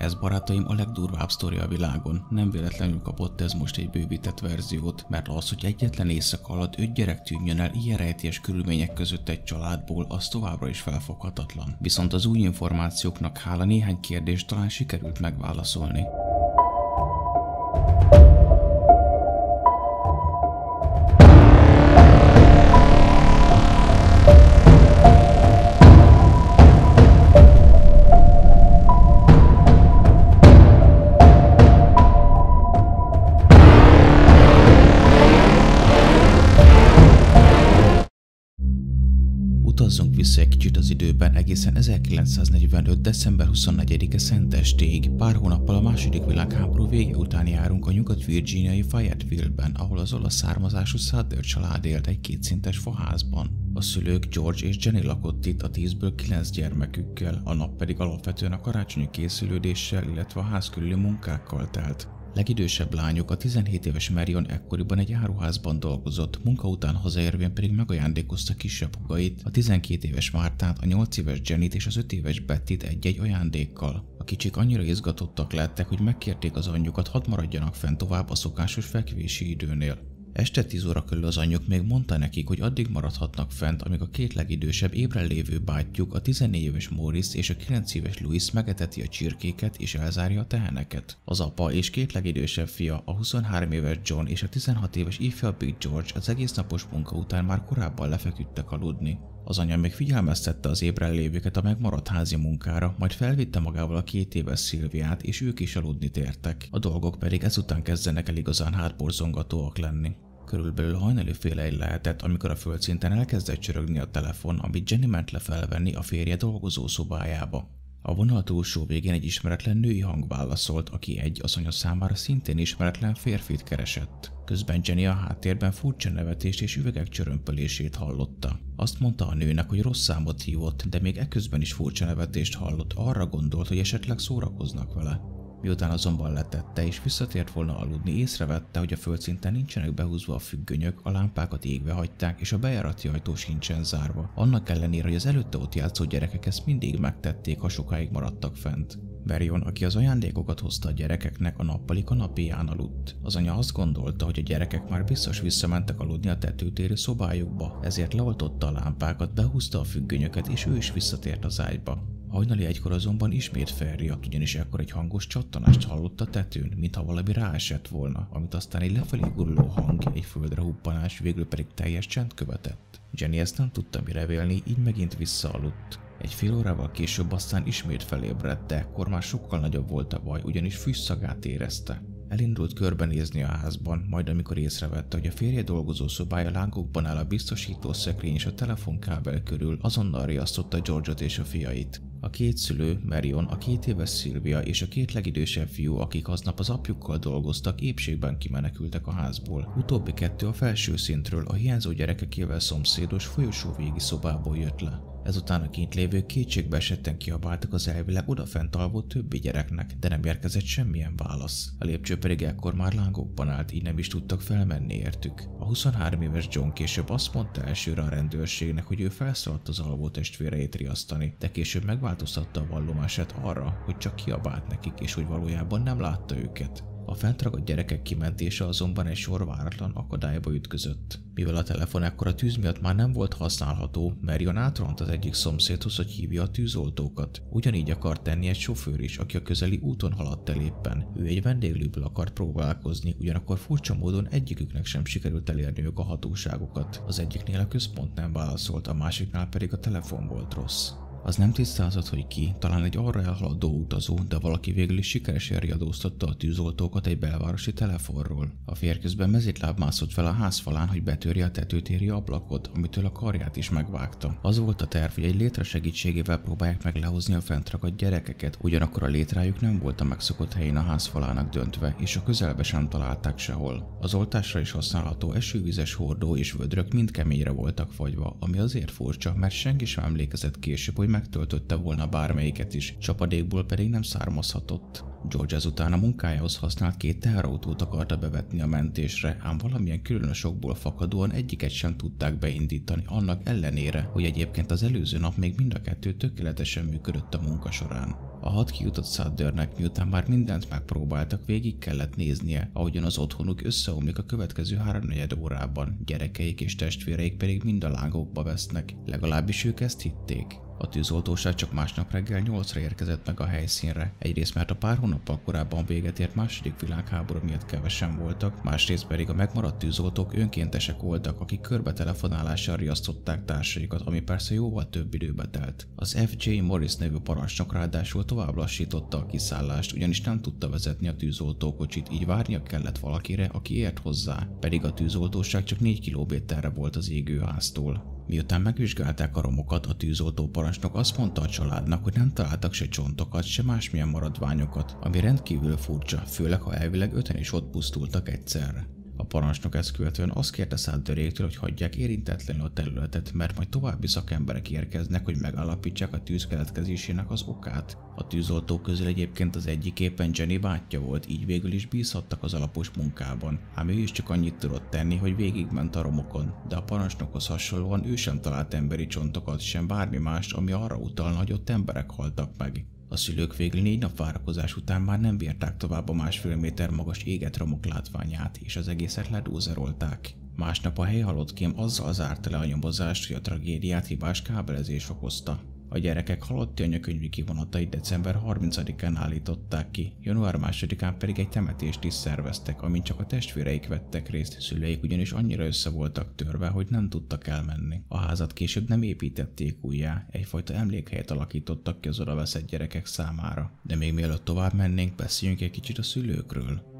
Ez barátaim a legdurvább sztori a világon. Nem véletlenül kapott ez most egy bővített verziót, mert az, hogy egyetlen éjszaka alatt öt gyerek tűnjön el ilyen rejtélyes körülmények között egy családból, az továbbra is felfoghatatlan. Viszont az új információknak hála néhány kérdést talán sikerült megválaszolni. Időben egészen 1945. december 24-e szentestéig. Pár hónappal a második világháború vége után járunk a nyugat-virginiai Fayetteville-ben, ahol az olasz származású Sutter család élt egy kétszintes faházban. A szülők George és Jenny lakott itt a tízből kilenc gyermekükkel, a nap pedig alapvetően a karácsonyi készülődéssel, illetve a ház körüli munkákkal telt. Legidősebb lányuk, a 17 éves Marion ekkoriban egy áruházban dolgozott, munka után hazaérvén pedig megajándékozta kisebb hugait, a 12 éves Mártát, a 8 éves Jennyt és az 5 éves Bettit egy-egy ajándékkal. A kicsik annyira izgatottak lettek, hogy megkérték az anyjukat, hadd maradjanak fent tovább a szokásos fekvési időnél. Este 10 óra körül az anyjuk még mondta nekik, hogy addig maradhatnak fent, amíg a két legidősebb ébren lévő bátyjuk, a 14 éves Morris és a 9 éves Louis megeteti a csirkéket és elzárja a teheneket. Az apa és két legidősebb fia, a 23 éves John és a 16 éves ifjabb Big George az egész napos munka után már korábban lefeküdtek aludni. Az anya még figyelmeztette az ébren lévőket a megmaradt házi munkára, majd felvitte magával a két éves Szilviát, és ők is aludni tértek. A dolgok pedig ezután kezdenek el igazán hátborzongatóak lenni. Körülbelül hajnali fél egy lehetett, amikor a földszinten elkezdett csörögni a telefon, amit Jenny ment le felvenni a férje dolgozó szobájába. A vonal túlsó végén egy ismeretlen női hang válaszolt, aki egy az anya számára szintén ismeretlen férfit keresett. Közben Jenny a háttérben furcsa nevetést és üvegek csörömpölését hallotta. Azt mondta a nőnek, hogy rossz számot hívott, de még ekközben is furcsa nevetést hallott, arra gondolt, hogy esetleg szórakoznak vele. Miután azonban letette és visszatért volna aludni, észrevette, hogy a földszinten nincsenek behúzva a függönyök, a lámpákat égve hagyták, és a bejárati ajtó sincsen zárva. Annak ellenére, hogy az előtte ott játszó gyerekek ezt mindig megtették, ha sokáig maradtak fent. Berion, aki az ajándékokat hozta a gyerekeknek, a nappali kanapéján aludt. Az anya azt gondolta, hogy a gyerekek már biztos visszamentek aludni a tetőtéri szobájukba, ezért leoltotta a lámpákat, behúzta a függönyöket, és ő is visszatért az ágyba. Hajnali egykor azonban ismét felriadt, ugyanis ekkor egy hangos csattanást hallott a tetőn, mintha valami ráesett volna, amit aztán egy lefelé guruló hang, egy földre huppanás, végül pedig teljes csend követett. Jenny ezt nem tudta mire vélni, így megint visszaaludt. Egy fél órával később aztán ismét felébredt, de ekkor már sokkal nagyobb volt a baj, ugyanis fűszagát érezte. Elindult körbenézni a házban, majd amikor észrevette, hogy a férje dolgozó szobája lángokban áll a biztosító szekrény és a telefonkábel körül, azonnal riasztotta George-ot és a fiait. A két szülő, Marion, a két éves Szilvia és a két legidősebb fiú, akik aznap az apjukkal dolgoztak, épségben kimenekültek a házból. Utóbbi kettő a felső szintről, a hiányzó gyerekekével szomszédos folyosó végi szobából jött le. Ezután a kint lévők kétségbe esetten kiabáltak az elvileg odafent alvó többi gyereknek, de nem érkezett semmilyen válasz. A lépcső pedig ekkor már lángokban állt, így nem is tudtak felmenni értük. A 23 éves John később azt mondta elsőre a rendőrségnek, hogy ő felszaladt az alvó testvéreit riasztani, de később megváltoztatta a vallomását arra, hogy csak kiabált nekik, és hogy valójában nem látta őket. A fentragadt gyerekek kimentése azonban egy sor váratlan akadályba ütközött. Mivel a telefon ekkor a tűz miatt már nem volt használható, Marion átront az egyik szomszédhoz, hogy hívja a tűzoltókat. Ugyanígy akart tenni egy sofőr is, aki a közeli úton haladt el éppen. Ő egy vendéglőből akart próbálkozni, ugyanakkor furcsa módon egyiküknek sem sikerült elérniük a hatóságokat. Az egyiknél a központ nem válaszolt, a másiknál pedig a telefon volt rossz. Az nem tisztázott, hogy ki, talán egy arra elhaladó utazó, de valaki végül is sikeresen riadóztatta a tűzoltókat egy belvárosi telefonról. A férközben mezitláb mászott fel a házfalán, hogy betörje a tetőtéri ablakot, amitől a karját is megvágta. Az volt a terv, hogy egy létre segítségével próbálják meg lehozni a fentragadt gyerekeket, ugyanakkor a létrájuk nem volt a megszokott helyén a házfalának döntve, és a közelbe sem találták sehol. Az oltásra is használható esővizes hordó és vödrök mind keményre voltak fagyva, ami azért furcsa, mert senki sem emlékezett később, hogy megtöltötte volna bármelyiket is, csapadékból pedig nem származhatott. George ezután a munkájához használt két teherautót akarta bevetni a mentésre, ám valamilyen különös okból fakadóan egyiket sem tudták beindítani, annak ellenére, hogy egyébként az előző nap még mind a kettő tökéletesen működött a munka során. A hat kijutott Suddernek miután már mindent megpróbáltak, végig kellett néznie, ahogyan az otthonuk összeomlik a következő háromnegyed órában, gyerekeik és testvéreik pedig mind a lángokba vesznek, legalábbis ők ezt hitték. A tűzoltóság csak másnap reggel 8-ra érkezett meg a helyszínre. Egyrészt mert a pár hónappal korábban véget ért második világháború miatt kevesen voltak, másrészt pedig a megmaradt tűzoltók önkéntesek voltak, akik körbe telefonálással riasztották társaikat, ami persze jóval több időbe telt. Az F.J. Morris nevű parancsnok ráadásul tovább lassította a kiszállást, ugyanis nem tudta vezetni a tűzoltókocsit, így várnia kellett valakire, aki ért hozzá, pedig a tűzoltóság csak 4 kilométerre volt az égőháztól. Miután megvizsgálták a romokat, a tűzoltó parancsnok azt mondta a családnak, hogy nem találtak se csontokat, se másmilyen maradványokat, ami rendkívül furcsa, főleg ha elvileg öten is ott pusztultak egyszerre. A parancsnok ezt követően azt kérte Száddöréktől, hogy hagyják érintetlenül a területet, mert majd további szakemberek érkeznek, hogy megállapítsák a tűz keletkezésének az okát. A tűzoltók közül egyébként az egyik éppen Jenny bátyja volt, így végül is bízhattak az alapos munkában, ám ő is csak annyit tudott tenni, hogy végigment a romokon, de a parancsnokhoz hasonlóan ő sem talált emberi csontokat, sem bármi más, ami arra utalna, hogy ott emberek haltak meg. A szülők végül négy nap várakozás után már nem bírták tovább a másfél méter magas éget romok látványát, és az egészet ledózerolták. Másnap a hely halottkém azzal zárta le a nyomozást, hogy a tragédiát hibás kábelezés okozta. A gyerekek halotti anyakönyvi kivonatait december 30-án állították ki, január 2-án pedig egy temetést is szerveztek, amin csak a testvéreik vettek részt, szüleik ugyanis annyira össze voltak törve, hogy nem tudtak elmenni. A házat később nem építették újjá, egyfajta emlékhelyet alakítottak ki az odaveszett gyerekek számára. De még mielőtt tovább mennénk, beszéljünk egy kicsit a szülőkről.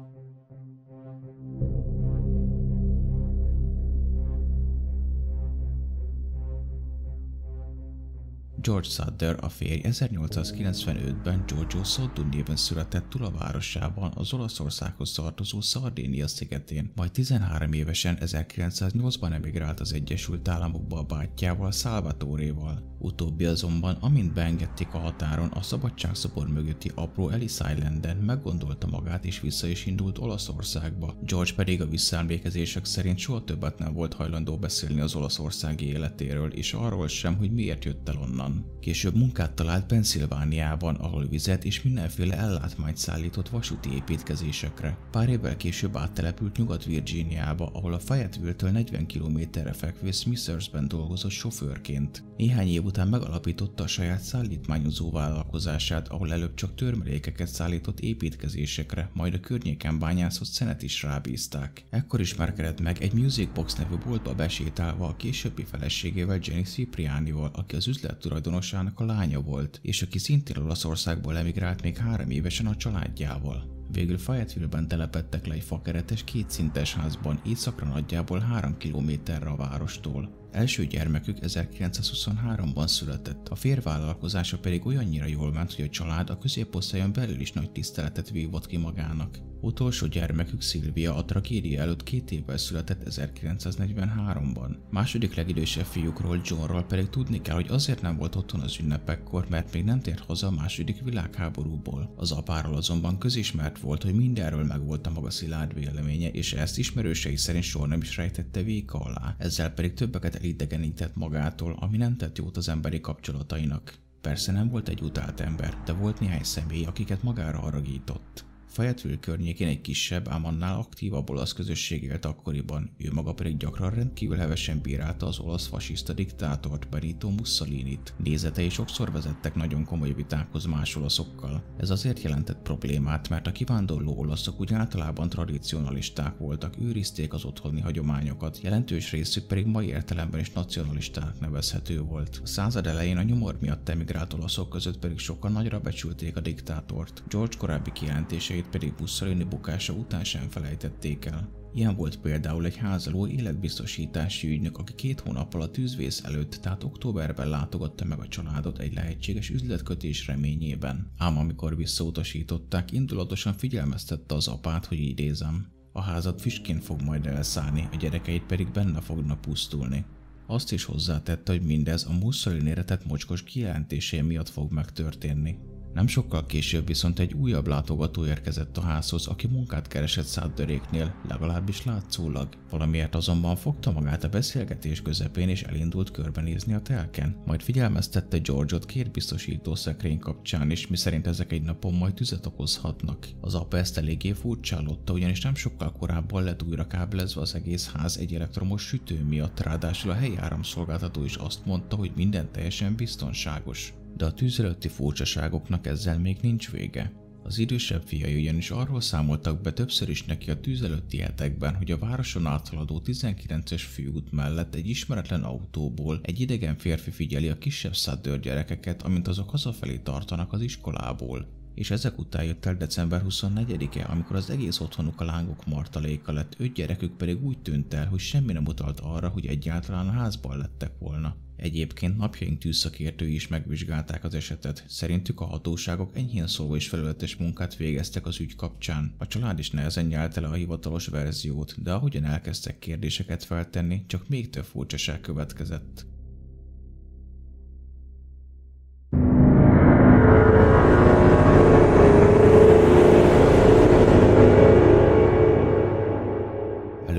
George Sudder a férj 1895-ben Giorgio Soddu néven született Tula városában, az Olaszországhoz tartozó Szardénia szigetén, majd 13 évesen 1908-ban emigrált az Egyesült Államokba a bátyjával, Salvatoréval. Utóbbi azonban, amint beengedték a határon, a szabadságszobor mögötti apró Ellis Islanden meggondolta magát és vissza is indult Olaszországba. George pedig a visszaemlékezések szerint soha többet nem volt hajlandó beszélni az olaszországi életéről, és arról sem, hogy miért jött el onnan. Később munkát talált Pennsylvániában, ahol vizet és mindenféle ellátmányt szállított vasúti építkezésekre. Pár évvel később áttelepült Nyugat-Virginiába, ahol a Fayetteville-től 40 kilométerre fekvő Smithsburgben dolgozott sofőrként. Néhány év után megalapította a saját szállítmányozó vállalkozását, ahol előbb csak törmelékeket szállított építkezésekre, majd a környéken bányászott szenet is rábízták. Ekkor ismerkedett meg egy Music Box nevű boltba besétálva a későbbi feleségével Jenny Ciprianival, aki az üzlet tulajdonosának a lánya volt, és aki szintén Olaszországból emigrált még három évesen a családjával. Végül Fayetteville-ben telepettek le egy fakeretes kétszintes házban, északra nagyjából három kilométerre a várostól. Első gyermekük 1923-ban született, a férvállalkozása pedig olyannyira jól ment, hogy a család a középosztályon belül is nagy tiszteletet vívott ki magának. Utolsó gyermekük Szilvia a tragédia előtt két évvel született 1943-ban. Második legidősebb fiúkról, Johnról pedig tudni kell, hogy azért nem volt otthon az ünnepekkor, mert még nem tért haza a második világháborúból. Az apáról azonban közismert volt, hogy mindenről megvolt a maga szilárd véleménye, és ezt ismerősei szerint soha nem is rejtette véka alá. Ezzel pedig többeket elidegenített magától, ami nem tett jót az emberi kapcsolatainak. Persze nem volt egy utált ember, de volt néhány személy, akiket magára haragított. Fayetteville környékén egy kisebb, ám annál aktívabb olasz közösség élt akkoriban, ő maga pedig gyakran rendkívül hevesen bírálta az olasz fasiszta diktátort Benito Mussolinit. Nézetei sokszor vezettek nagyon komoly vitákhoz más olaszokkal. Ez azért jelentett problémát, mert a kivándorló olaszok úgy általában tradicionalisták voltak, őrizték az otthoni hagyományokat, jelentős részük pedig mai értelemben is nacionalistának nevezhető volt. A század elején a nyomor miatt emigrált olaszok között pedig sokan nagyra becsülték a diktátort. George korábbi kijelentései érdekeit pedig Mussolini bukása után sem felejtették el. Ilyen volt például egy házaló életbiztosítási ügynök, aki két hónappal a tűzvész előtt, tehát októberben látogatta meg a családot egy lehetséges üzletkötés reményében. Ám amikor visszautasították, indulatosan figyelmeztette az apát, hogy idézem, a házat füstként fog majd elszállni, a gyerekeit pedig benne fognak pusztulni. Azt is hozzátette, hogy mindez a Mussolini tett mocskos kijelentésé miatt fog megtörténni. Nem sokkal később viszont egy újabb látogató érkezett a házhoz, aki munkát keresett Szádderéknél, legalábbis látszólag. Valamiért azonban fogta magát a beszélgetés közepén és elindult körbenézni a telken, majd figyelmeztette George-ot két biztosító szekrény kapcsán is, miszerint ezek egy napon majd tüzet okozhatnak. Az apa ezt eléggé furcsálotta, ugyanis nem sokkal korábban lett újra kábelezve az egész ház egy elektromos sütő miatt, ráadásul a helyi áramszolgáltató is azt mondta, hogy minden teljesen biztonságos de a tűz előtti furcsaságoknak ezzel még nincs vége. Az idősebb fiai ugyanis arról számoltak be többször is neki a tűz előtti hetekben, hogy a városon áthaladó 19-es főút mellett egy ismeretlen autóból egy idegen férfi figyeli a kisebb száddőr gyerekeket, amint azok hazafelé tartanak az iskolából. És ezek után jött el december 24-e, amikor az egész otthonuk a lángok martaléka lett, öt gyerekük pedig úgy tűnt el, hogy semmi nem utalt arra, hogy egyáltalán a házban lettek volna. Egyébként napjaink tűzszakértői is megvizsgálták az esetet. Szerintük a hatóságok enyhén szólva is felületes munkát végeztek az ügy kapcsán. A család is nehezen nyelte le a hivatalos verziót, de ahogyan elkezdtek kérdéseket feltenni, csak még több furcsaság következett.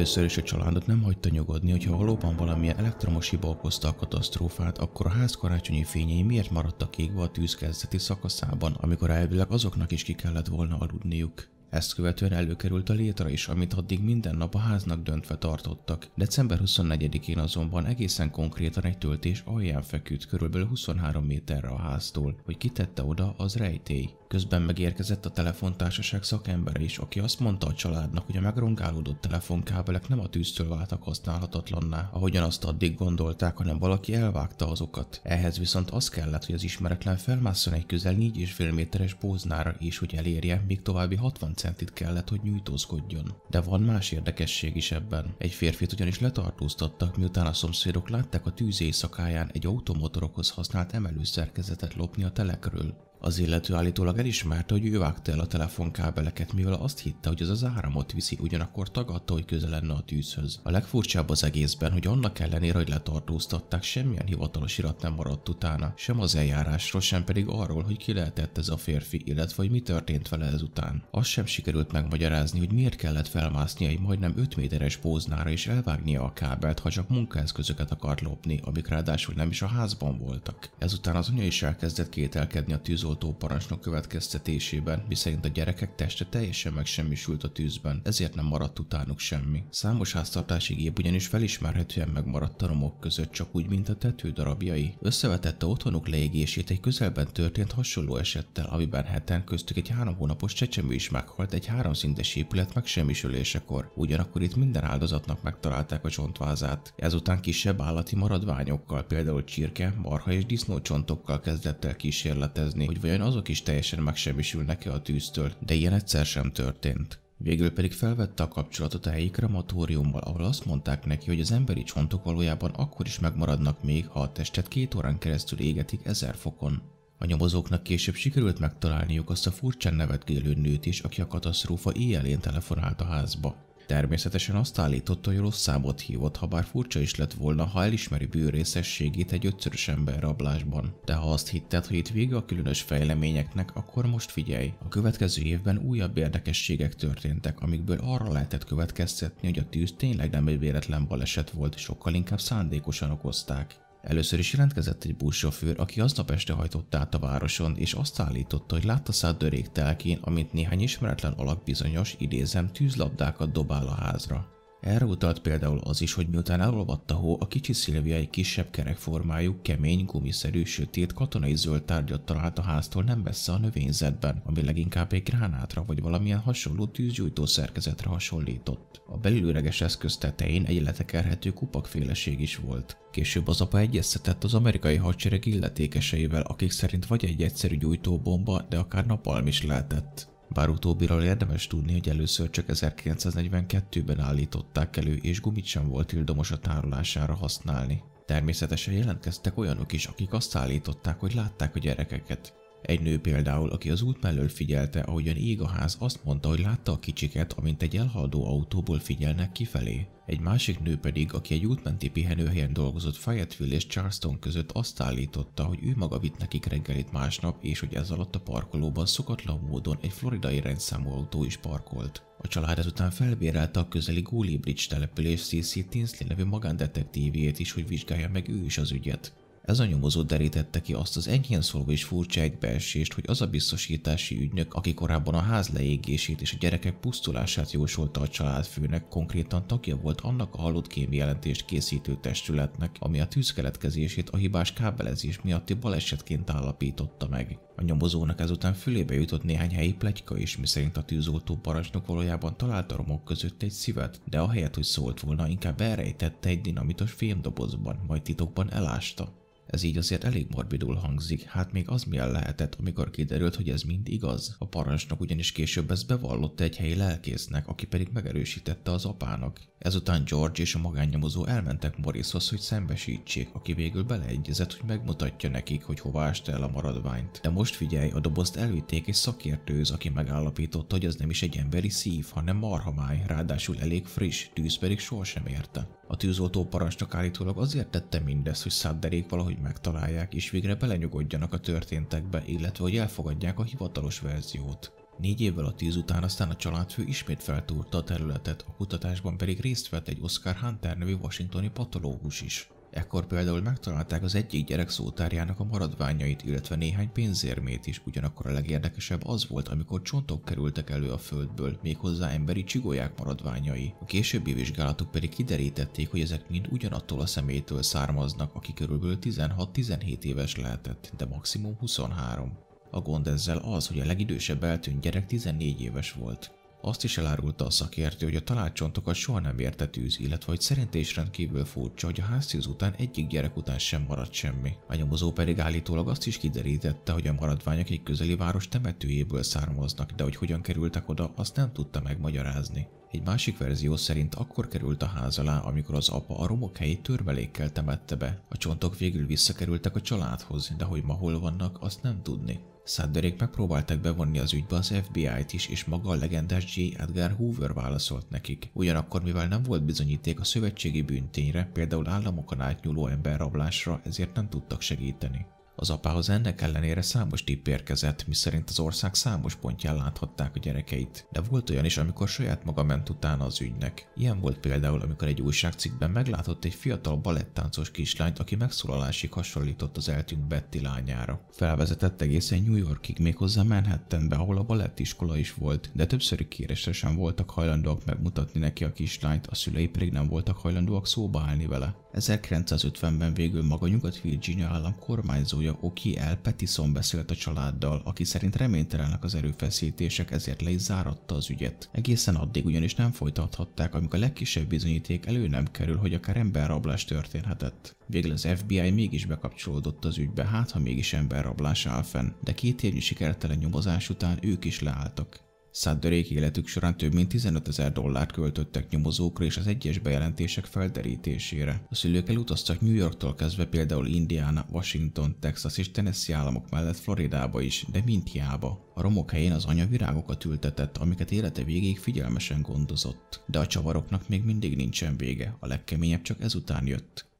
Először is a családot nem hagyta nyugodni, hogyha valóban valamilyen elektromos hiba okozta a katasztrófát, akkor a ház karácsonyi fényei miért maradtak égve a tűz kezdeti szakaszában, amikor elvileg azoknak is ki kellett volna aludniuk. Ezt követően előkerült a létra is, amit addig minden nap a háznak döntve tartottak. December 24-én azonban egészen konkrétan egy töltés alján feküdt körülbelül 23 méterre a háztól, hogy kitette oda az rejtély. Közben megérkezett a telefontársaság szakembere is, aki azt mondta a családnak, hogy a megrongálódott telefonkábelek nem a tűztől váltak használhatatlanná, ahogyan azt addig gondolták, hanem valaki elvágta azokat. Ehhez viszont az kellett, hogy az ismeretlen felmásszon egy közel 4,5 méteres póznára, és hogy elérje, még további 60 centit kellett, hogy nyújtózkodjon. De van más érdekesség is ebben. Egy férfit ugyanis letartóztattak, miután a szomszédok látták a tűz éjszakáján egy automotorokhoz használt emelőszerkezetet lopni a telekről. Az illető állítólag elismerte, hogy ő vágta el a telefonkábeleket, mivel azt hitte, hogy az az áramot viszi, ugyanakkor tagadta, hogy közel lenne a tűzhöz. A legfurcsább az egészben, hogy annak ellenére, hogy letartóztatták, semmilyen hivatalos irat nem maradt utána, sem az eljárásról, sem pedig arról, hogy ki lehetett ez a férfi, illetve hogy mi történt vele ezután. Azt sem sikerült megmagyarázni, hogy miért kellett felmászni egy majdnem 5 méteres póznára és elvágnia a kábelt, ha csak munkaeszközöket akart lopni, amik ráadásul nem is a házban voltak. Ezután az anya is elkezdett kételkedni a tűz tűzoltó parancsnok következtetésében, miszerint a gyerekek teste teljesen megsemmisült a tűzben, ezért nem maradt utánuk semmi. Számos háztartási gép ugyanis felismerhetően megmaradt a romok között, csak úgy, mint a tető darabjai. Összevetette otthonuk leégését egy közelben történt hasonló esettel, amiben heten köztük egy három hónapos csecsemő is meghalt egy háromszintes épület megsemmisülésekor. Ugyanakkor itt minden áldozatnak megtalálták a csontvázát. Ezután kisebb állati maradványokkal, például csirke, marha és disznócsontokkal kezdett el kísérletezni, hogy vajon azok is teljesen megsemmisülnek-e a tűztől, de ilyen egyszer sem történt. Végül pedig felvette a kapcsolatot a helyi krematóriummal, ahol azt mondták neki, hogy az emberi csontok valójában akkor is megmaradnak még, ha a testet két órán keresztül égetik ezer fokon. A nyomozóknak később sikerült megtalálniuk azt a furcsán nevetgélő nőt is, aki a katasztrófa éjjelén telefonált a házba. Természetesen azt állította, hogy rossz számot hívott, ha bár furcsa is lett volna, ha elismeri bőrészességét egy ötszörös ember rablásban. De ha azt hitted, hogy itt vége a különös fejleményeknek, akkor most figyelj. A következő évben újabb érdekességek történtek, amikből arra lehetett következtetni, hogy a tűz tényleg nem egy véletlen baleset volt, sokkal inkább szándékosan okozták. Először is jelentkezett egy buszsofőr, aki aznap este hajtott át a városon, és azt állította, hogy látta száddörék telkén, amint néhány ismeretlen alak bizonyos, idézem, tűzlabdákat dobál a házra. Erre utalt például az is, hogy miután elolvadt a hó, a kicsi Szilvia egy kisebb kerekformájú, kemény, gumiszerű, sötét katonai zöld tárgyat talált a háztól nem messze a növényzetben, ami leginkább egy gránátra vagy valamilyen hasonló tűzgyújtó szerkezetre hasonlított. A belülőreges eszköz tetején egy letekerhető kupakféleség is volt. Később az apa egyeztetett az amerikai hadsereg illetékeseivel, akik szerint vagy egy egyszerű gyújtóbomba, de akár napalm is lehetett. Bár utóbbiról érdemes tudni, hogy először csak 1942-ben állították elő, és gumit sem volt ildomos a tárolására használni. Természetesen jelentkeztek olyanok is, akik azt állították, hogy látták a gyerekeket. Egy nő például, aki az út mellől figyelte, ahogyan ég a ház, azt mondta, hogy látta a kicsiket, amint egy elhaladó autóból figyelnek kifelé. Egy másik nő pedig, aki egy útmenti pihenőhelyen dolgozott Fayetteville és Charleston között azt állította, hogy ő maga vitt nekik reggelit másnap, és hogy ez alatt a parkolóban szokatlan módon egy floridai rendszámú autó is parkolt. A család ezután felbérelte a közeli Gully Bridge település C.C. Tinsley nevű magándetektívjét is, hogy vizsgálja meg ő is az ügyet. Ez a nyomozó derítette ki azt az enyhén szólva is furcsa egybeesést, hogy az a biztosítási ügynök, aki korábban a ház leégését és a gyerekek pusztulását jósolta a családfőnek, konkrétan tagja volt annak a halott kém jelentést készítő testületnek, ami a tűz keletkezését a hibás kábelezés miatti balesetként állapította meg. A nyomozónak ezután fülébe jutott néhány helyi plegyka is, miszerint a tűzoltó parancsnok valójában talált a romok között egy szívet, de ahelyett, hogy szólt volna, inkább elrejtette egy dinamitos fémdobozban, majd titokban elásta. Ez így azért elég morbidul hangzik, hát még az milyen lehetett, amikor kiderült, hogy ez mind igaz. A parancsnok ugyanis később ezt bevallotta egy helyi lelkésznek, aki pedig megerősítette az apának. Ezután George és a magánnyomozó elmentek Morrishoz, hogy szembesítsék, aki végül beleegyezett, hogy megmutatja nekik, hogy hova ásta el a maradványt. De most figyelj, a dobozt elvitték egy szakértőz, aki megállapította, hogy ez nem is egy emberi szív, hanem marhamáj, ráadásul elég friss, tűz pedig sohasem érte. A tűzoltó parancsnok állítólag azért tette mindezt, hogy Szádderék valahogy megtalálják, és végre belenyugodjanak a történtekbe, illetve hogy elfogadják a hivatalos verziót. Négy évvel a tűz után aztán a családfő ismét feltúrta a területet, a kutatásban pedig részt vett egy Oscar Hunter nevű washingtoni patológus is. Ekkor például megtalálták az egyik gyerek szótárjának a maradványait, illetve néhány pénzérmét is, ugyanakkor a legérdekesebb az volt, amikor csontok kerültek elő a földből, méghozzá emberi csigolyák maradványai. A későbbi vizsgálatok pedig kiderítették, hogy ezek mind ugyanattól a személytől származnak, aki körülbelül 16-17 éves lehetett, de maximum 23. A gond ezzel az, hogy a legidősebb eltűnt gyerek 14 éves volt. Azt is elárulta a szakértő, hogy a talált csontokat soha nem érte tűz, illetve hogy szerint is rendkívül furcsa, hogy a háztűz után egyik gyerek után sem maradt semmi. A nyomozó pedig állítólag azt is kiderítette, hogy a maradványok egy közeli város temetőjéből származnak, de hogy hogyan kerültek oda, azt nem tudta megmagyarázni. Egy másik verzió szerint akkor került a ház alá, amikor az apa a romok helyét törmelékkel temette be. A csontok végül visszakerültek a családhoz, de hogy ma hol vannak, azt nem tudni. Szádderék megpróbálták bevonni az ügybe az FBI-t is, és maga a legendás J. Edgar Hoover válaszolt nekik. Ugyanakkor, mivel nem volt bizonyíték a szövetségi bűntényre, például államokon átnyúló emberrablásra, ezért nem tudtak segíteni. Az apához ennek ellenére számos tipp érkezett, miszerint az ország számos pontján láthatták a gyerekeit, de volt olyan is, amikor saját maga ment utána az ügynek. Ilyen volt például, amikor egy újságcikkben meglátott egy fiatal balettáncos kislányt, aki megszólalásig hasonlított az eltűnt Betty lányára. Felvezetett egészen New Yorkig, méghozzá Manhattanbe, ahol a balettiskola is volt, de többszöri kérésre sem voltak hajlandóak megmutatni neki a kislányt, a szülei pedig nem voltak hajlandóak szóba állni vele. 1950-ben végül maga Nyugat-Virginia állam kormányzója Oki L. Pettison beszélt a családdal, aki szerint reménytelenek az erőfeszítések, ezért le is záratta az ügyet. Egészen addig ugyanis nem folytathatták, amikor a legkisebb bizonyíték elő nem kerül, hogy akár emberrablás történhetett. Végül az FBI mégis bekapcsolódott az ügybe, hát ha mégis emberrablás áll fenn, de két évnyi sikertelen nyomozás után ők is leálltak. Szádderék életük során több mint 15 ezer dollárt költöttek nyomozókra és az egyes bejelentések felderítésére. A szülők elutaztak New Yorktól kezdve például Indiana, Washington, Texas és Tennessee államok mellett Floridába is, de mind hiába. A romok helyén az anya virágokat ültetett, amiket élete végéig figyelmesen gondozott. De a csavaroknak még mindig nincsen vége, a legkeményebb csak ezután jött.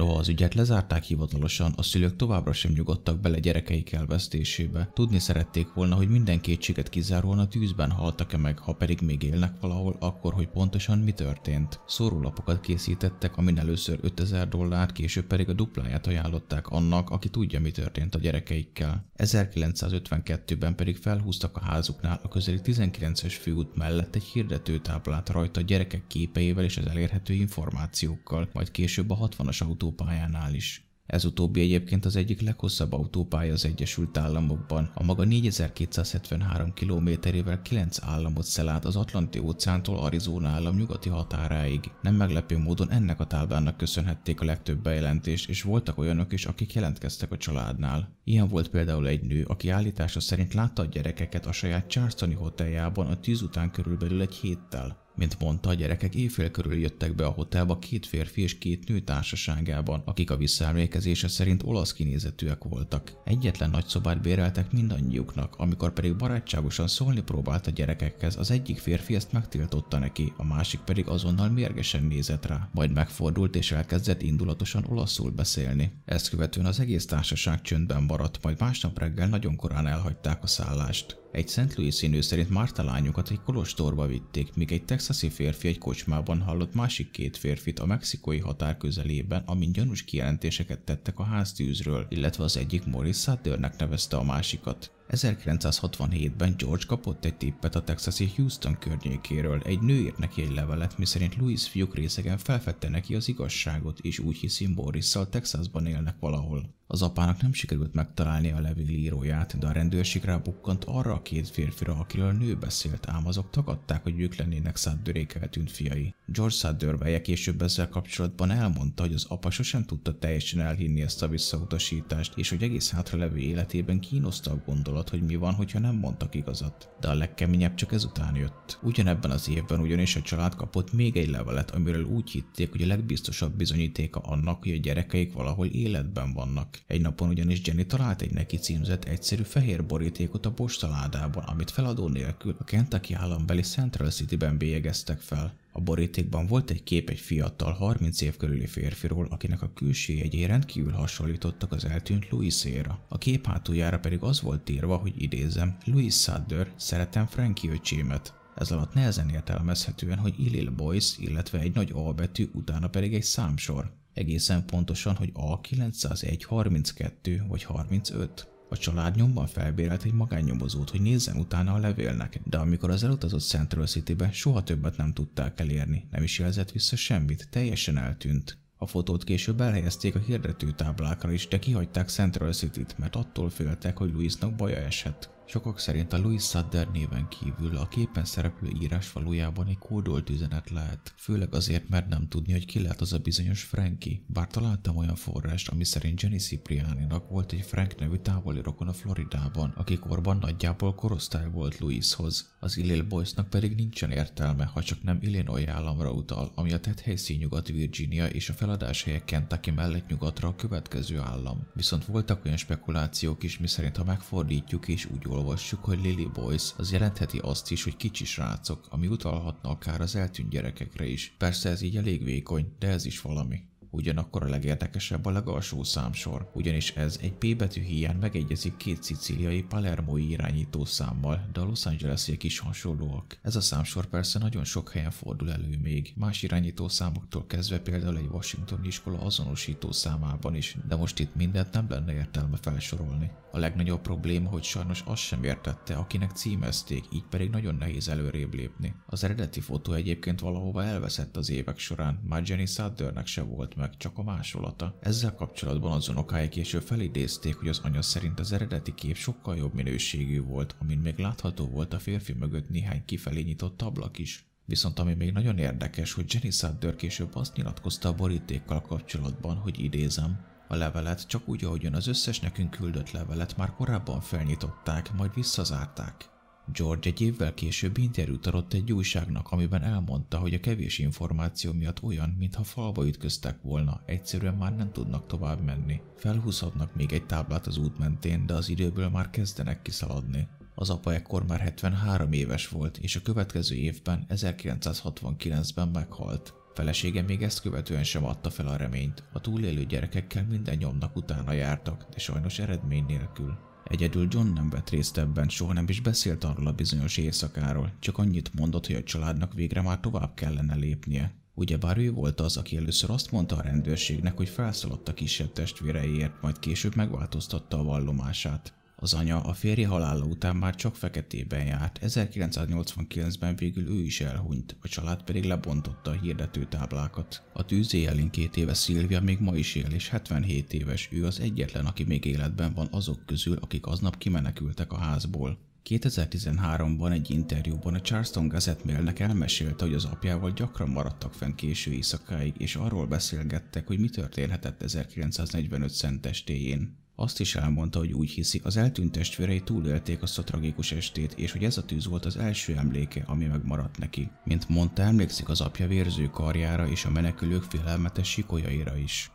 Noha az ügyet lezárták hivatalosan, a szülők továbbra sem nyugodtak bele gyerekeik elvesztésébe. Tudni szerették volna, hogy minden kétséget kizáróan a tűzben haltak-e meg, ha pedig még élnek valahol, akkor hogy pontosan mi történt. Szórólapokat készítettek, amin először 5000 dollárt, később pedig a dupláját ajánlották annak, aki tudja, mi történt a gyerekeikkel. 1952-ben pedig felhúztak a házuknál a közeli 19-es főút mellett egy hirdetőtáblát rajta a gyerekek képeivel és az elérhető információkkal, majd később a 60-as autó autópályánál is. Ez utóbbi egyébként az egyik leghosszabb autópálya az Egyesült Államokban. A maga 4273 kilométerével 9 államot szel az Atlanti óceántól Arizona állam nyugati határáig. Nem meglepő módon ennek a táblának köszönhették a legtöbb bejelentést, és voltak olyanok is, akik jelentkeztek a családnál. Ilyen volt például egy nő, aki állítása szerint látta a gyerekeket a saját Charlestoni hoteljában a tűz után körülbelül egy héttel. Mint mondta, a gyerekek éjfél körül jöttek be a hotelba két férfi és két nő társaságában, akik a visszaemlékezése szerint olasz kinézetűek voltak. Egyetlen nagy szobát béreltek mindannyiuknak, amikor pedig barátságosan szólni próbált a gyerekekhez, az egyik férfi ezt megtiltotta neki, a másik pedig azonnal mérgesen nézett rá, majd megfordult és elkezdett indulatosan olaszul beszélni. Ezt követően az egész társaság csöndben maradt, majd másnap reggel nagyon korán elhagyták a szállást. Egy St. Louis nő szerint Marta lányokat egy kolostorba vitték, míg egy texasi férfi egy kocsmában hallott másik két férfit a mexikói határ közelében, amin gyanús kijelentéseket tettek a háztűzről, illetve az egyik Morris Sutternek nevezte a másikat. 1967-ben George kapott egy tippet a texasi Houston környékéről. Egy nő írt neki egy levelet, miszerint Louis fiúk részegen felfedte neki az igazságot, és úgy hiszi Morrisszal Texasban élnek valahol. Az apának nem sikerült megtalálni a levél íróját, de a rendőrség rábukkant arra a két férfira, akiről a nő beszélt, ám azok tagadták, hogy ők lennének Sudderék eltűnt fiai. George Sudder később ezzel kapcsolatban elmondta, hogy az apa sosem tudta teljesen elhinni ezt a visszautasítást, és hogy egész hátralevő életében kínoszta a gondolat, hogy mi van, hogyha nem mondtak igazat. De a legkeményebb csak ezután jött. Ugyanebben az évben ugyanis a család kapott még egy levelet, amiről úgy hitték, hogy a legbiztosabb bizonyítéka annak, hogy a gyerekeik valahol életben vannak. Egy napon ugyanis Jenny talált egy neki címzett egyszerű fehér borítékot a postaládában, amit feladó nélkül a Kentucky állambeli Central City-ben bélyegeztek fel. A borítékban volt egy kép egy fiatal, 30 év körüli férfiról, akinek a külső jegyé rendkívül hasonlítottak az eltűnt Louis-éra. A kép hátuljára pedig az volt írva, hogy idézem, Louis Sudder, szeretem Frankie öcsémet. Ez alatt nehezen értelmezhetően, hogy Illil Boys, illetve egy nagy A betű, utána pedig egy számsor. Egészen pontosan, hogy A 901 32 vagy 35. A család nyomban felbérelt egy magánnyomozót, hogy nézzen utána a levélnek, de amikor az elutazott Central City-be, soha többet nem tudták elérni, nem is jelzett vissza semmit, teljesen eltűnt. A fotót később elhelyezték a hirdető táblákra is, de kihagyták Central City-t, mert attól féltek, hogy Louisnak baja eshet. Sokak szerint a Louis Sudder néven kívül a képen szereplő írás valójában egy kódolt üzenet lehet, főleg azért, mert nem tudni, hogy ki lehet az a bizonyos Frankie. Bár találtam olyan forrást, ami szerint Jenny Cipriani-nak volt egy Frank nevű távoli rokon a Floridában, aki korban nagyjából korosztály volt Louishoz. Az Illinois Boysnak pedig nincsen értelme, ha csak nem Illinois államra utal, ami a tett helyszín Nyugat-Virginia és a feladás helyek Kentucky mellett nyugatra a következő állam. Viszont voltak olyan spekulációk is, miszerint ha megfordítjuk és úgy olvassuk, hogy Lily Boys, az jelentheti azt is, hogy kicsi srácok, ami utalhatna akár az eltűnt gyerekekre is. Persze ez így elég vékony, de ez is valami. Ugyanakkor a legérdekesebb a legalsó számsor, ugyanis ez egy P betű hiány megegyezik két szicíliai palermói irányító számmal, de a Los Angelesiek is hasonlóak. Ez a számsor persze nagyon sok helyen fordul elő még, más irányító számoktól kezdve például egy Washington iskola azonosító számában is, de most itt mindent nem lenne értelme felsorolni. A legnagyobb probléma, hogy sajnos azt sem értette, akinek címezték, így pedig nagyon nehéz előrébb lépni. Az eredeti fotó egyébként valahova elveszett az évek során, már Jenny Sutternek se volt meg, csak a másolata. Ezzel kapcsolatban az unokái később felidézték, hogy az anya szerint az eredeti kép sokkal jobb minőségű volt, amin még látható volt a férfi mögött néhány kifelé nyitott ablak is. Viszont ami még nagyon érdekes, hogy Jenny Sudder később azt nyilatkozta a borítékkal kapcsolatban, hogy idézem, a levelet csak úgy, ahogyan az összes nekünk küldött levelet már korábban felnyitották, majd visszazárták. George egy évvel később interjút adott egy újságnak, amiben elmondta, hogy a kevés információ miatt olyan, mintha falba ütköztek volna, egyszerűen már nem tudnak tovább menni. Felhúzhatnak még egy táblát az út mentén, de az időből már kezdenek kiszaladni. Az apa ekkor már 73 éves volt, és a következő évben, 1969-ben meghalt. Felesége még ezt követően sem adta fel a reményt. A túlélő gyerekekkel minden nyomnak utána jártak, de sajnos eredmény nélkül. Egyedül John nem vett részt ebben, soha nem is beszélt arról a bizonyos éjszakáról, csak annyit mondott, hogy a családnak végre már tovább kellene lépnie. Ugyebár ő volt az, aki először azt mondta a rendőrségnek, hogy felszaladt a kisebb testvéreiért, majd később megváltoztatta a vallomását. Az anya a férje halála után már csak feketében járt, 1989-ben végül ő is elhunyt, a család pedig lebontotta a hirdető táblákat. A tűz éjjelén két éve Szilvia még ma is él, és 77 éves, ő az egyetlen, aki még életben van azok közül, akik aznap kimenekültek a házból. 2013-ban egy interjúban a Charleston Gazette Mailnek elmesélte, hogy az apjával gyakran maradtak fenn késő éjszakáig, és arról beszélgettek, hogy mi történhetett 1945 szentestéjén. Azt is elmondta, hogy úgy hiszi, az eltűnt testvérei túlélték azt a tragikus estét, és hogy ez a tűz volt az első emléke, ami megmaradt neki. Mint mondta, emlékszik az apja vérző karjára és a menekülők félelmetes sikolyaira is.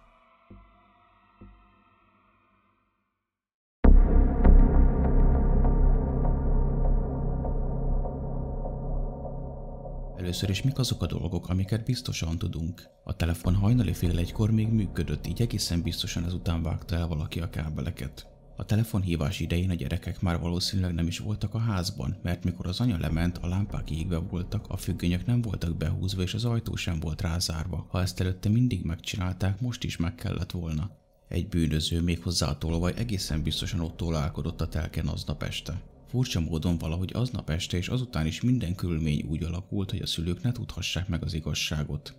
Először is mik azok a dolgok, amiket biztosan tudunk. A telefon hajnali fél egykor még működött, így egészen biztosan ezután vágta el valaki a kábeleket. A telefonhívás idején a gyerekek már valószínűleg nem is voltak a házban, mert mikor az anya lement, a lámpák égve voltak, a függönyök nem voltak behúzva és az ajtó sem volt rázárva. Ha ezt előtte mindig megcsinálták, most is meg kellett volna. Egy bűnöző méghozzá a tolvaj egészen biztosan ott tolálkodott a telken aznap este. Furcsa módon valahogy aznap este és azután is minden körülmény úgy alakult, hogy a szülők ne tudhassák meg az igazságot.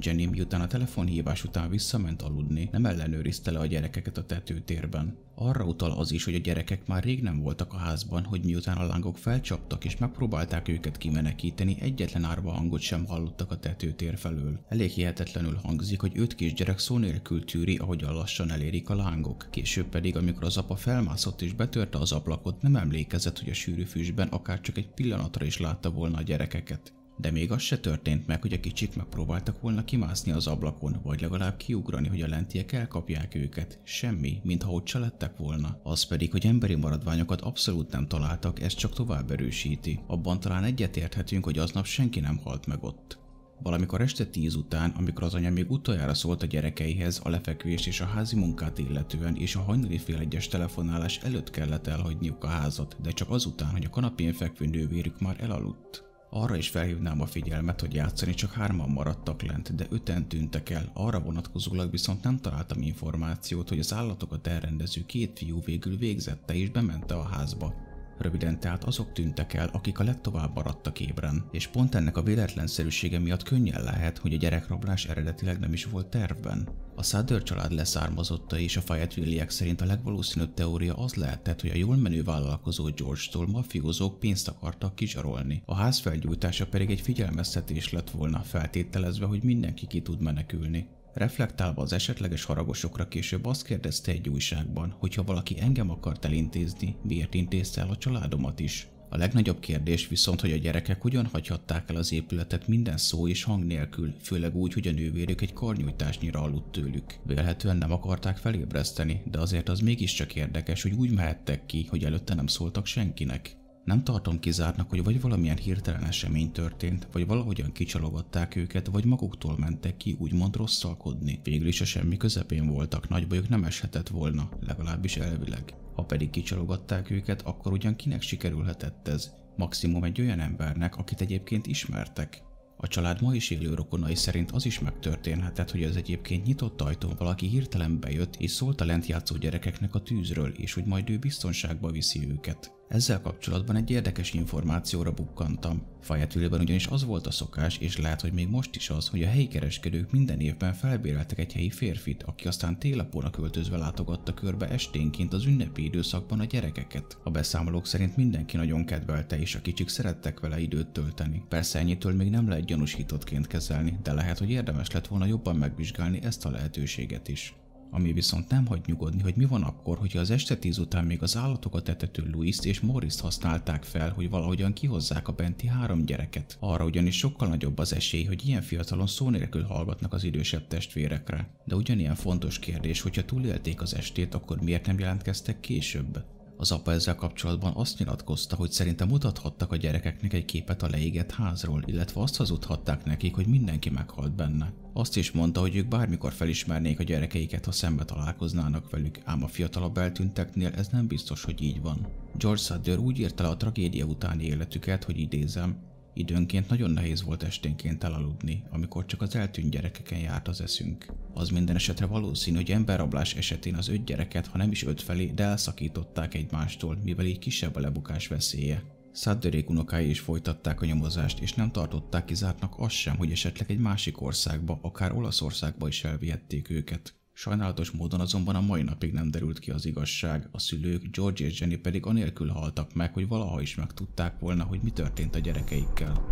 Jenny miután a telefonhívás után visszament aludni, nem ellenőrizte le a gyerekeket a tetőtérben. Arra utal az is, hogy a gyerekek már rég nem voltak a házban, hogy miután a lángok felcsaptak és megpróbálták őket kimenekíteni, egyetlen árva hangot sem hallottak a tetőtér felől. Elég hihetetlenül hangzik, hogy öt kisgyerek szó nélkül tűri, ahogy lassan elérik a lángok. Később pedig, amikor az apa felmászott és betörte az ablakot, nem emlékezett, hogy a sűrű füstben akár csak egy pillanatra is látta volna a gyerekeket. De még az se történt meg, hogy a kicsik megpróbáltak volna kimászni az ablakon, vagy legalább kiugrani, hogy a lentiek elkapják őket. Semmi, mintha ott se lettek volna. Az pedig, hogy emberi maradványokat abszolút nem találtak, ez csak tovább erősíti. Abban talán egyetérthetünk, hogy aznap senki nem halt meg ott. Valamikor este tíz után, amikor az anya még utoljára szólt a gyerekeihez a lefekvést és a házi munkát illetően, és a hajnali fél egyes telefonálás előtt kellett elhagyniuk a házat, de csak azután, hogy a kanapén fekvő nővérük már elaludt. Arra is felhívnám a figyelmet, hogy játszani csak hárman maradtak lent, de öten tűntek el, arra vonatkozólag viszont nem találtam információt, hogy az állatokat elrendező két fiú végül végzette és bemente a házba. Röviden tehát azok tűntek el, akik a legtovább maradtak ébren, és pont ennek a véletlenszerűsége miatt könnyen lehet, hogy a gyerekrablás eredetileg nem is volt tervben. A Sutter család leszármazotta és a Fayetteville szerint a legvalószínűbb teória az lehetett, hogy a jól menő vállalkozó George-tól mafiózók pénzt akartak kizsarolni. A ház felgyújtása pedig egy figyelmeztetés lett volna, feltételezve, hogy mindenki ki tud menekülni. Reflektálva az esetleges haragosokra később azt kérdezte egy újságban, hogy ha valaki engem akart elintézni, miért intézte el a családomat is. A legnagyobb kérdés viszont, hogy a gyerekek hogyan hagyhatták el az épületet minden szó és hang nélkül, főleg úgy, hogy a nővérük egy karnyújtásnyira aludt tőlük. Vélhetően nem akarták felébreszteni, de azért az mégiscsak érdekes, hogy úgy mehettek ki, hogy előtte nem szóltak senkinek. Nem tartom kizártnak, hogy vagy valamilyen hirtelen esemény történt, vagy valahogyan kicsalogatták őket, vagy maguktól mentek ki úgymond rosszalkodni. Végül is a semmi közepén voltak, nagy bajok nem eshetett volna, legalábbis elvileg. Ha pedig kicsalogatták őket, akkor ugyan kinek sikerülhetett ez? Maximum egy olyan embernek, akit egyébként ismertek. A család ma is élő rokonai szerint az is megtörténhetett, hogy az egyébként nyitott ajtón valaki hirtelen bejött és szólt a lent játszó gyerekeknek a tűzről, és hogy majd ő biztonságba viszi őket. Ezzel kapcsolatban egy érdekes információra bukkantam. Fayetteville-ben ugyanis az volt a szokás, és lehet, hogy még most is az, hogy a helyi kereskedők minden évben felbéreltek egy helyi férfit, aki aztán télapóra költözve látogatta körbe esténként az ünnepi időszakban a gyerekeket. A beszámolók szerint mindenki nagyon kedvelte, és a kicsik szerettek vele időt tölteni. Persze ennyitől még nem lehet gyanúsítottként kezelni, de lehet, hogy érdemes lett volna jobban megvizsgálni ezt a lehetőséget is. Ami viszont nem hagy nyugodni, hogy mi van akkor, hogyha az este tíz után még az állatokat etető Louis-t és Morris használták fel, hogy valahogyan kihozzák a benti három gyereket. Arra ugyanis sokkal nagyobb az esély, hogy ilyen fiatalon szó nélkül hallgatnak az idősebb testvérekre. De ugyanilyen fontos kérdés, hogyha túlélték az estét, akkor miért nem jelentkeztek később? Az apa ezzel kapcsolatban azt nyilatkozta, hogy szerinte mutathattak a gyerekeknek egy képet a leégett házról, illetve azt hazudhatták nekik, hogy mindenki meghalt benne. Azt is mondta, hogy ők bármikor felismernék a gyerekeiket, ha szembe találkoznának velük, ám a fiatalabb eltűnteknél ez nem biztos, hogy így van. George Sudder úgy írta le a tragédia utáni életüket, hogy idézem, Időnként nagyon nehéz volt esténként elaludni, amikor csak az eltűnt gyerekeken járt az eszünk. Az minden esetre valószínű, hogy emberrablás esetén az öt gyereket, ha nem is öt felé, de elszakították egymástól, mivel így kisebb a lebukás veszélye. Szadderék unokái is folytatták a nyomozást, és nem tartották kizártnak azt sem, hogy esetleg egy másik országba, akár Olaszországba is elvihették őket. Sajnálatos módon azonban a mai napig nem derült ki az igazság, a szülők, George és Jenny pedig anélkül haltak meg, hogy valaha is megtudták volna, hogy mi történt a gyerekeikkel.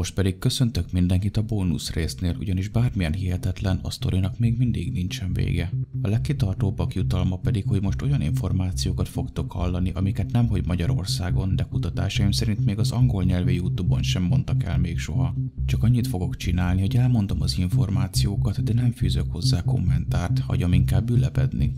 Most pedig köszöntök mindenkit a bónusz résznél, ugyanis bármilyen hihetetlen, a sztorinak még mindig nincsen vége. A legkitartóbbak jutalma pedig, hogy most olyan információkat fogtok hallani, amiket nem hogy Magyarországon, de kutatásaim szerint még az angol nyelvű Youtube-on sem mondtak el még soha. Csak annyit fogok csinálni, hogy elmondom az információkat, de nem fűzök hozzá kommentárt, hagyom inkább ülepedni.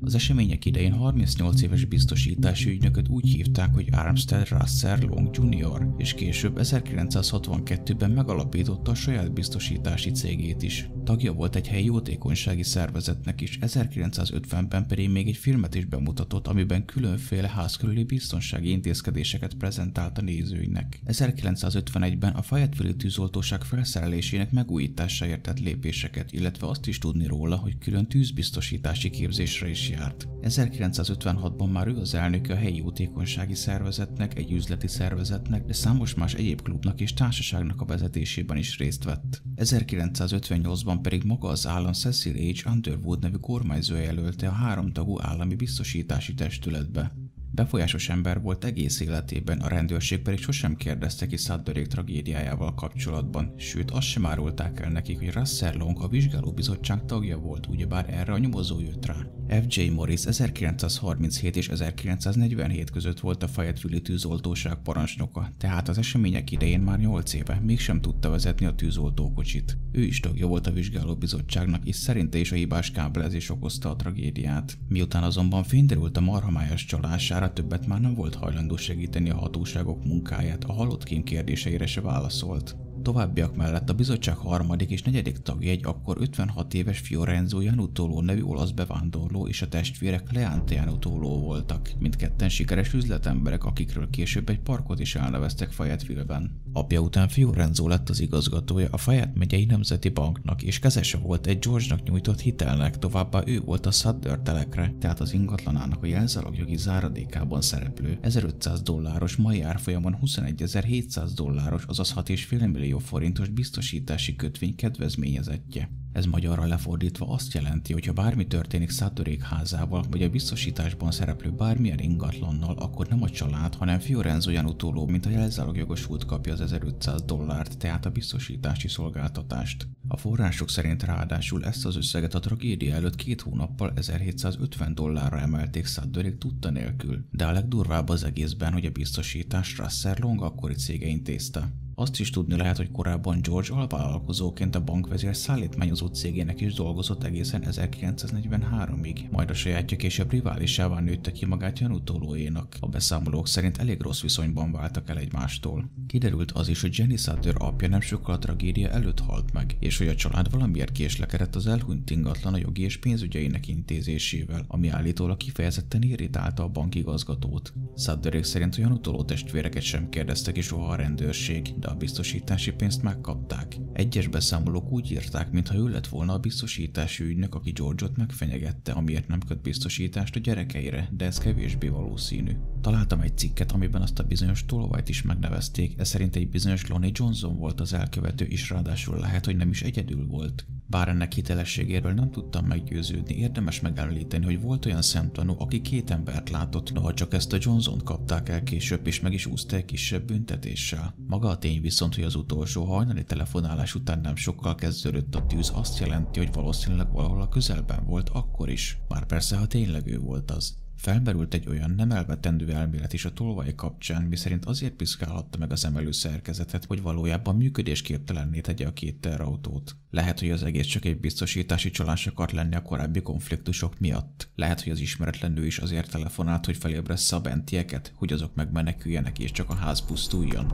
Az események idején 38 éves biztosítási ügynököt úgy hívták, hogy Armstead Russell Long Jr., és később 1962-ben megalapította a saját biztosítási cégét is. Tagja volt egy helyi jótékonysági szervezetnek is, 1950-ben pedig még egy filmet is bemutatott, amiben különféle házkörüli biztonsági intézkedéseket prezentált a nézőinek. 1951-ben a Fayetteville tűzoltóság felszerelésének megújításáért tett lépéseket, illetve azt is tudni róla, hogy külön tűzbiztosítási képzésre is járt. 1956-ban már ő az elnöke a helyi jótékonysági szervezetnek, egy üzleti szervezetnek, de számos más egyéb klubnak és társaságnak a vezetésében is részt vett. 1958-ban pedig maga az állam Cecil H. Underwood nevű kormányzó jelölte a háromtagú állami biztosítási testületbe. Befolyásos ember volt egész életében, a rendőrség pedig sosem kérdezte ki Sudbury tragédiájával kapcsolatban, sőt azt sem árulták el nekik, hogy Russell Long a vizsgálóbizottság tagja volt, ugyebár erre a nyomozó jött rá. F.J. Morris 1937 és 1947 között volt a Fayetteville tűzoltóság parancsnoka, tehát az események idején már 8 éve mégsem tudta vezetni a tűzoltókocsit. Ő is tagja volt a vizsgálóbizottságnak, és szerinte is a hibás kábelezés okozta a tragédiát. Miután azonban fényderült a marhamájas csalására, többet már nem volt hajlandó segíteni a hatóságok munkáját, a halott kém kérdéseire se válaszolt. Továbbiak mellett a bizottság harmadik és negyedik tagja egy akkor 56 éves Fiorenzo Janutolo nevű olasz bevándorló és a testvérek Leante Janutolo voltak. Mindketten sikeres üzletemberek, akikről később egy parkot is elneveztek Fayetteville-ben. Apja után Fiorenzo lett az igazgatója a Fayette megyei nemzeti banknak, és kezese volt egy George-nak nyújtott hitelnek, továbbá ő volt a Sutter telekre, tehát az ingatlanának a jelzalogjogi záradékában szereplő 1500 dolláros mai árfolyamon 21.700 dolláros, azaz 6,5 millió forintos biztosítási kötvény kedvezményezettje. Ez magyarra lefordítva azt jelenti, hogy ha bármi történik Szátorék házával, vagy a biztosításban szereplő bármilyen ingatlannal, akkor nem a család, hanem Fiorenzo Janutóló, mint a jelzálogjogosult kapja az 1500 dollárt, tehát a biztosítási szolgáltatást. A források szerint ráadásul ezt az összeget a tragédia előtt két hónappal 1750 dollárra emelték Szátorék tudta nélkül, de a legdurvább az egészben, hogy a biztosítás Russell Long akkori cége intézte. Azt is tudni lehet, hogy korábban George alvállalkozóként a bankvezér szállítmányozó cégének is dolgozott egészen 1943-ig, majd a sajátja később riválisává nőtte ki magát Janutolóénak. A beszámolók szerint elég rossz viszonyban váltak el egymástól. Kiderült az is, hogy Jenny Sutter apja nem sokkal a tragédia előtt halt meg, és hogy a család valamiért késlekedett az elhunyt ingatlan a jogi és pénzügyeinek intézésével, ami állítólag kifejezetten irritálta a bankigazgatót. Sutterék szerint a Janutoló testvéreket sem kérdezte ki soha a rendőrség, de a biztosítási pénzt megkapták. Egyes beszámolók úgy írták, mintha ő lett volna a biztosítási ügynök, aki George-ot megfenyegette, amiért nem köt biztosítást a gyerekeire, de ez kevésbé valószínű. Találtam egy cikket, amiben azt a bizonyos tolvajt is megnevezték, ez szerint egy bizonyos Lonnie Johnson volt az elkövető, és ráadásul lehet, hogy nem is egyedül volt. Bár ennek hitelességéről nem tudtam meggyőződni, érdemes megemlíteni, hogy volt olyan szemtanú, aki két embert látott, noha csak ezt a Johnson kapták el később, és meg is úszta kisebb büntetéssel. Maga a tény viszont, hogy az utolsó hajnali telefonálás után nem sokkal kezdődött a tűz, azt jelenti, hogy valószínűleg valahol a közelben volt akkor is. Már persze, ha tényleg ő volt az. Felmerült egy olyan nem elvetendő elmélet is a tolvaj kapcsán, miszerint azért piszkálhatta meg az emelő szerkezetet, hogy valójában működésképtelenné tegye a két terautót. Lehet, hogy az egész csak egy biztosítási csalás akart lenni a korábbi konfliktusok miatt. Lehet, hogy az ismeretlen nő is azért telefonált, hogy felébressze a bentieket, hogy azok megmeneküljenek és csak a ház pusztuljon.